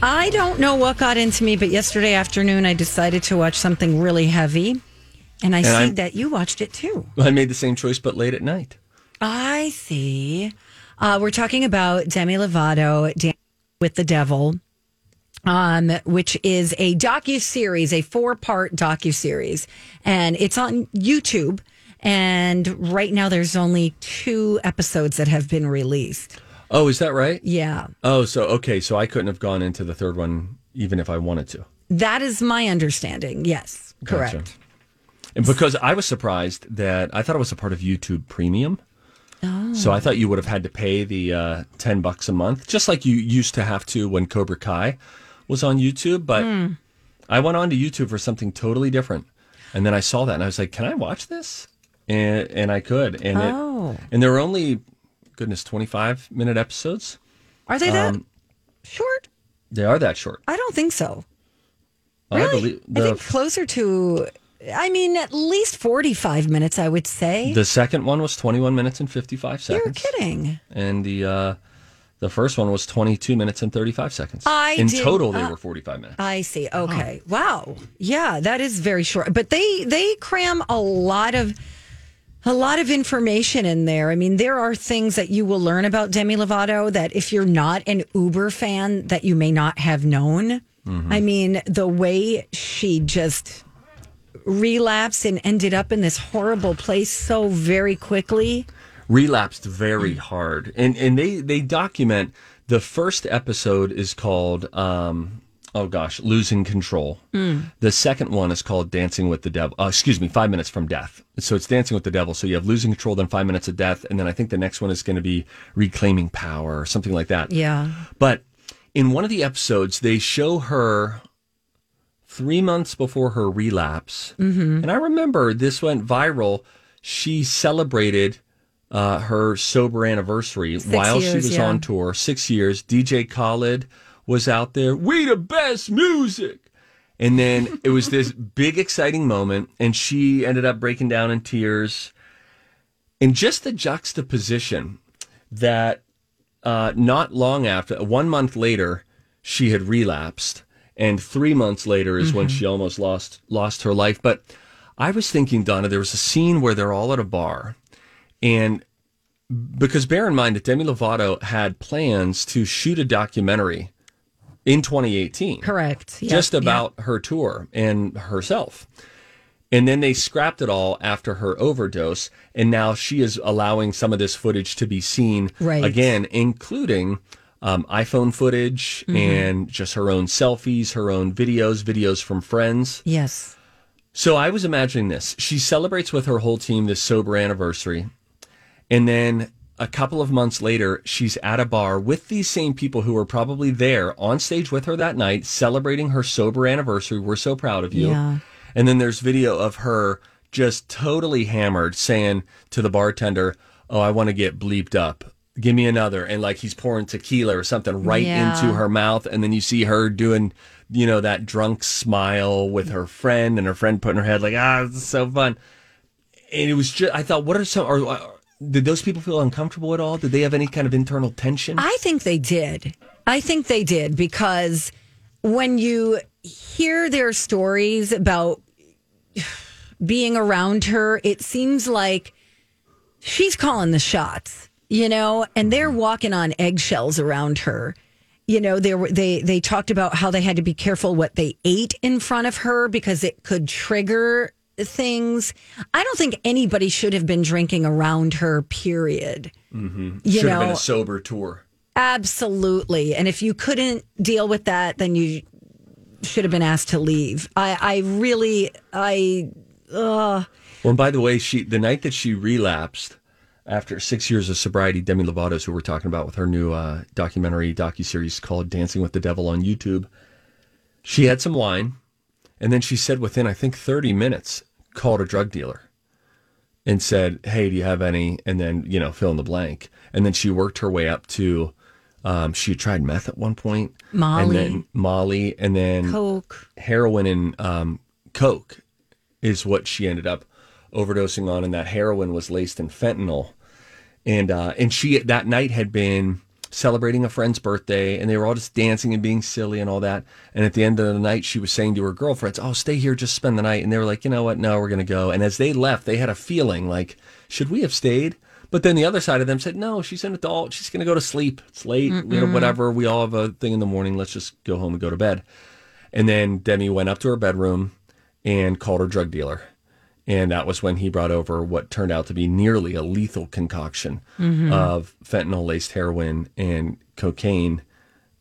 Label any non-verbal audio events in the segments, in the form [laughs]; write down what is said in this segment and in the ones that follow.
I don't know what got into me, but yesterday afternoon I decided to watch something really heavy. And I see I'm- that you watched it too. I made the same choice, but late at night. I see. Uh, we're talking about Demi Lovato Dancing with the Devil, um, which is a docu series, a four part docu series, and it's on YouTube. And right now, there's only two episodes that have been released. Oh, is that right? Yeah, Oh, so okay, so I couldn't have gone into the third one even if I wanted to. that is my understanding. Yes, correct. Gotcha. And because I was surprised that I thought it was a part of YouTube Premium. Oh. So I thought you would have had to pay the uh, 10 bucks a month, just like you used to have to when Cobra Kai was on YouTube. But Hmm. I went on to YouTube for something totally different. And then I saw that and I was like, can I watch this? And, and I could. And, Oh. it, and there were only, goodness, 25 minute episodes. Are they that Um, short? They are that short. I don't think so. I Really? believe I think closer to, I mean, at least 45 minutes, I would say. the second one was 21 minutes and 55 seconds. You're kidding. and the uh, the first one was 22 minutes and 35 seconds. I In did- total, they uh, were 45 minutes. I see. Okay. Wow. Yeah, that is very short. But they they cram a lot of a lot of information in there. I mean, there are things that you will learn about Demi Lovato that if you're not an Uber fan that you may not have known. I mean, the way she just relapsed and ended up in this horrible place so very quickly. Relapsed very hard, and and they they document the first episode is called. Um, Oh gosh, losing control. The second one is called Dancing with the Devil. Uh, excuse me, Five Minutes from Death. So it's Dancing with the Devil. So you have losing control, then Five Minutes of Death, and then I think the next one is going to be Reclaiming Power or something like that. Yeah. But in one of the episodes, they show her three months before her relapse. Mm-hmm. And I remember this went viral. She celebrated uh, her sober anniversary while she was yeah. on tour. Six years. DJ Khaled was out there. We the best music. And then it was this [laughs] big, exciting moment, and she ended up breaking down in tears. And just the juxtaposition that uh, not long after, one month later, she had relapsed, and three months later is when she almost lost lost her life. But I was thinking, Donna, there was a scene where they're all at a bar, and because bear in mind that Demi Lovato had plans to shoot a documentary in 2018 Correct. Yeah. just about her tour and herself. And then they scrapped it all after her overdose. And now she is allowing some of this footage to be seen Right. again, including um, iPhone footage Mm-hmm. and just her own selfies, her own videos, videos from friends. Yes. So I was imagining this. She celebrates with her whole team this sober anniversary. And then a couple of months later, she's at a bar with these same people who were probably there on stage with her that night, celebrating her sober anniversary. We're so proud of you. Yeah. And then there's video of her just totally hammered saying to the bartender, Oh, I want to get bleeped up. Give me another. And like he's pouring tequila or something right Yeah. into her mouth. And then you see her doing, you know, that drunk smile with her friend and her friend putting her head like, ah, this is so fun. And it was just, I thought, what are some, are- did those people feel uncomfortable at all? Did they have any kind of internal tension? I think they did. I think they did because when you hear their stories about being around her, it seems like she's calling the shots, you know, and they're mm-hmm. walking on eggshells around her. You know, they were they they talked about how they had to be careful what they ate in front of her because it could trigger things. I don't think anybody should have been drinking around her. Period. You Should have been know, a sober tour. Absolutely. And if you couldn't deal with that, then you should have been asked to leave. I, I really, I, uh, Well, and by the way, she the night that she relapsed, after six years of sobriety, Demi Lovato's, who we're talking about with her new uh, documentary docuseries called "Dancing with the Devil" on YouTube, she had some wine, and then she said within I think 30 minutes called a drug dealer and said, "Hey, do you have any?" And then you know fill in the blank, and then she worked her way up to. Um, she tried meth at one point, Molly. and then Molly, and then Coke. heroin and um, coke is what she ended up overdosing on, and that heroin was laced in fentanyl. And uh, and she that night had been celebrating a friend's birthday, and they were all just dancing and being silly and all that. And at the end of the night, she was saying to her girlfriends, "Oh, stay here, just spend the night." And they were like, "You know what? No, we're gonna go." And as they left, they had a feeling like, "Should we have stayed?" But then the other side of them said, "No, she's an adult. She's gonna go to sleep. It's late. You know, whatever. We all have a thing in the morning. Let's just go home and go to bed." And then Demi went up to her bedroom and called her drug dealer. And that was when he brought over what turned out to be nearly a lethal concoction of fentanyl laced heroin and cocaine.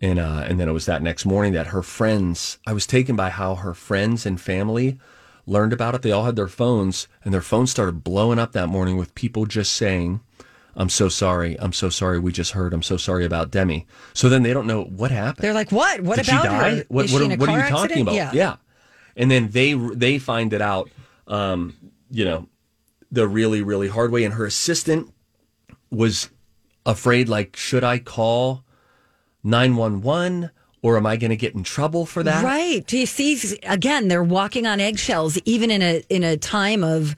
And, uh, and then it was that next morning that her friends, I was taken by how her friends and family learned about it. They all had their phones, and their phones started blowing up that morning with people just saying, I'm so sorry. I'm so sorry. We just heard. I'm so sorry about Demi. So then they don't know what happened. They're like, what? What Did about she die? her? What, what, she in a what are you talking accident? about? Yeah. And then they they find it out, um, you know, the really really hard way. And her assistant was afraid, like, should I call nine one one or am I going to get in trouble for that? Right. Do you see? Again, they're walking on eggshells, even in a in a time of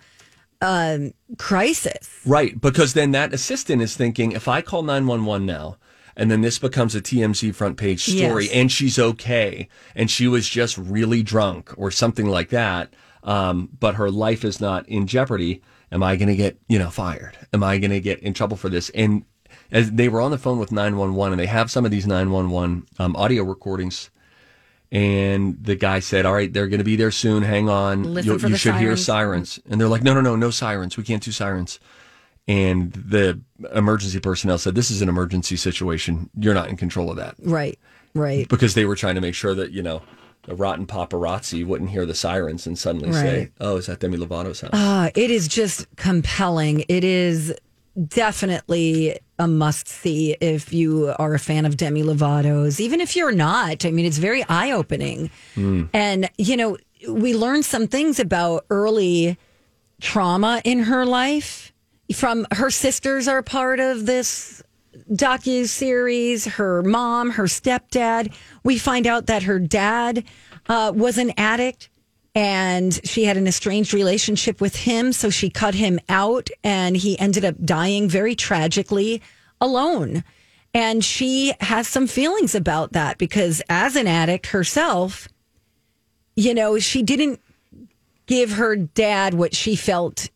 um, crisis. Right, because then that assistant is thinking, if I call 911 now, and then this becomes a TMZ front page story, Yes. and she's okay, and she was just really drunk or something like that, um, but her life is not in jeopardy, am I going to get, you know, fired? Am I going to get in trouble for this? And as they were on the phone with 911, and they have some of these 911 um, audio recordings. And the guy said, "All right, they're going to be there soon. Hang on. You- you should hear sirens." sirens." And they're like, "No, no, no, no sirens. We can't do sirens." And the emergency personnel said, "This is an emergency situation. You're not in control of that." Right. Right. Because they were trying to make sure that you know the rotten paparazzi wouldn't hear the sirens and suddenly say, "Oh, is that Demi Lovato's house?" Uh, it is just compelling. It is definitely a must see if you are a fan of Demi Lovato's. Even if you're not, I mean, it's very eye opening. And, you know, we learned some things about early trauma in her life. From her sisters are part of this docu series. Her mom, her stepdad. We find out that her dad uh, was an addict and she had an estranged relationship with him. So she cut him out and he ended up dying very tragically alone. And she has some feelings about that because as an addict herself, you know, she didn't give her dad what she felt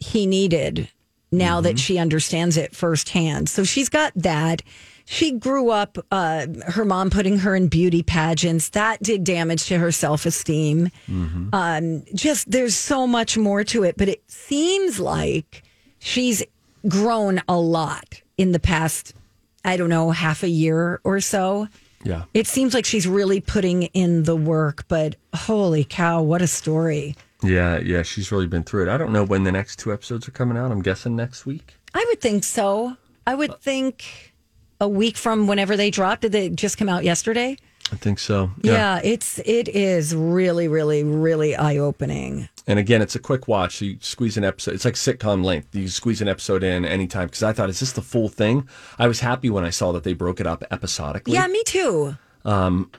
he needed now that she understands it firsthand. So she's got that. She grew up, uh, her mom putting her in beauty pageants. That did damage to her self esteem. Um, just there's so much more to it, but it seems like she's grown a lot in the past, I don't know, half a year or so. yeah. It seems like she's really putting in the work, but holy cow, what a story. Yeah, yeah, she's really been through it. I don't know when the next two episodes are coming out. I'm guessing next week. I would think so. I would think a week from whenever they dropped. Did they just come out yesterday? I think so. Yeah, it's it is really, really, really eye opening. And again, it's a quick watch. So you squeeze an episode. It's like sitcom length. You squeeze an episode in anytime. Because I thought, is this the full thing? I was happy when I saw that they broke it up episodically. Yeah, me too. Um,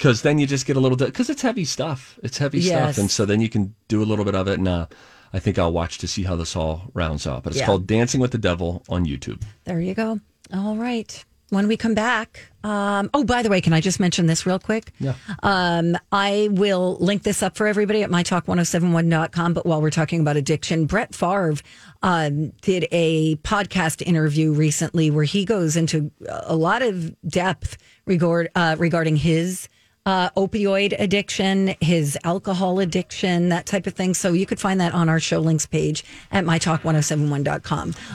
Because then you just get a little. Because it's heavy stuff. It's heavy Yes. stuff, and so then you can do a little bit of it. And uh, I think I'll watch to see how this all rounds out. But it's Yeah. called Dancing with the Devil on YouTube. There you go. All right. When we come back, um, oh, by the way, can I just mention this real quick? Yeah. Um, I will link this up for everybody at mytalk1071.com. But while we're talking about addiction, Brett Favre um, did a podcast interview recently where he goes into a lot of depth regard, uh, regarding his uh, opioid addiction, his alcohol addiction, that type of thing. So you could find that on our show links page at mytalk1071.com.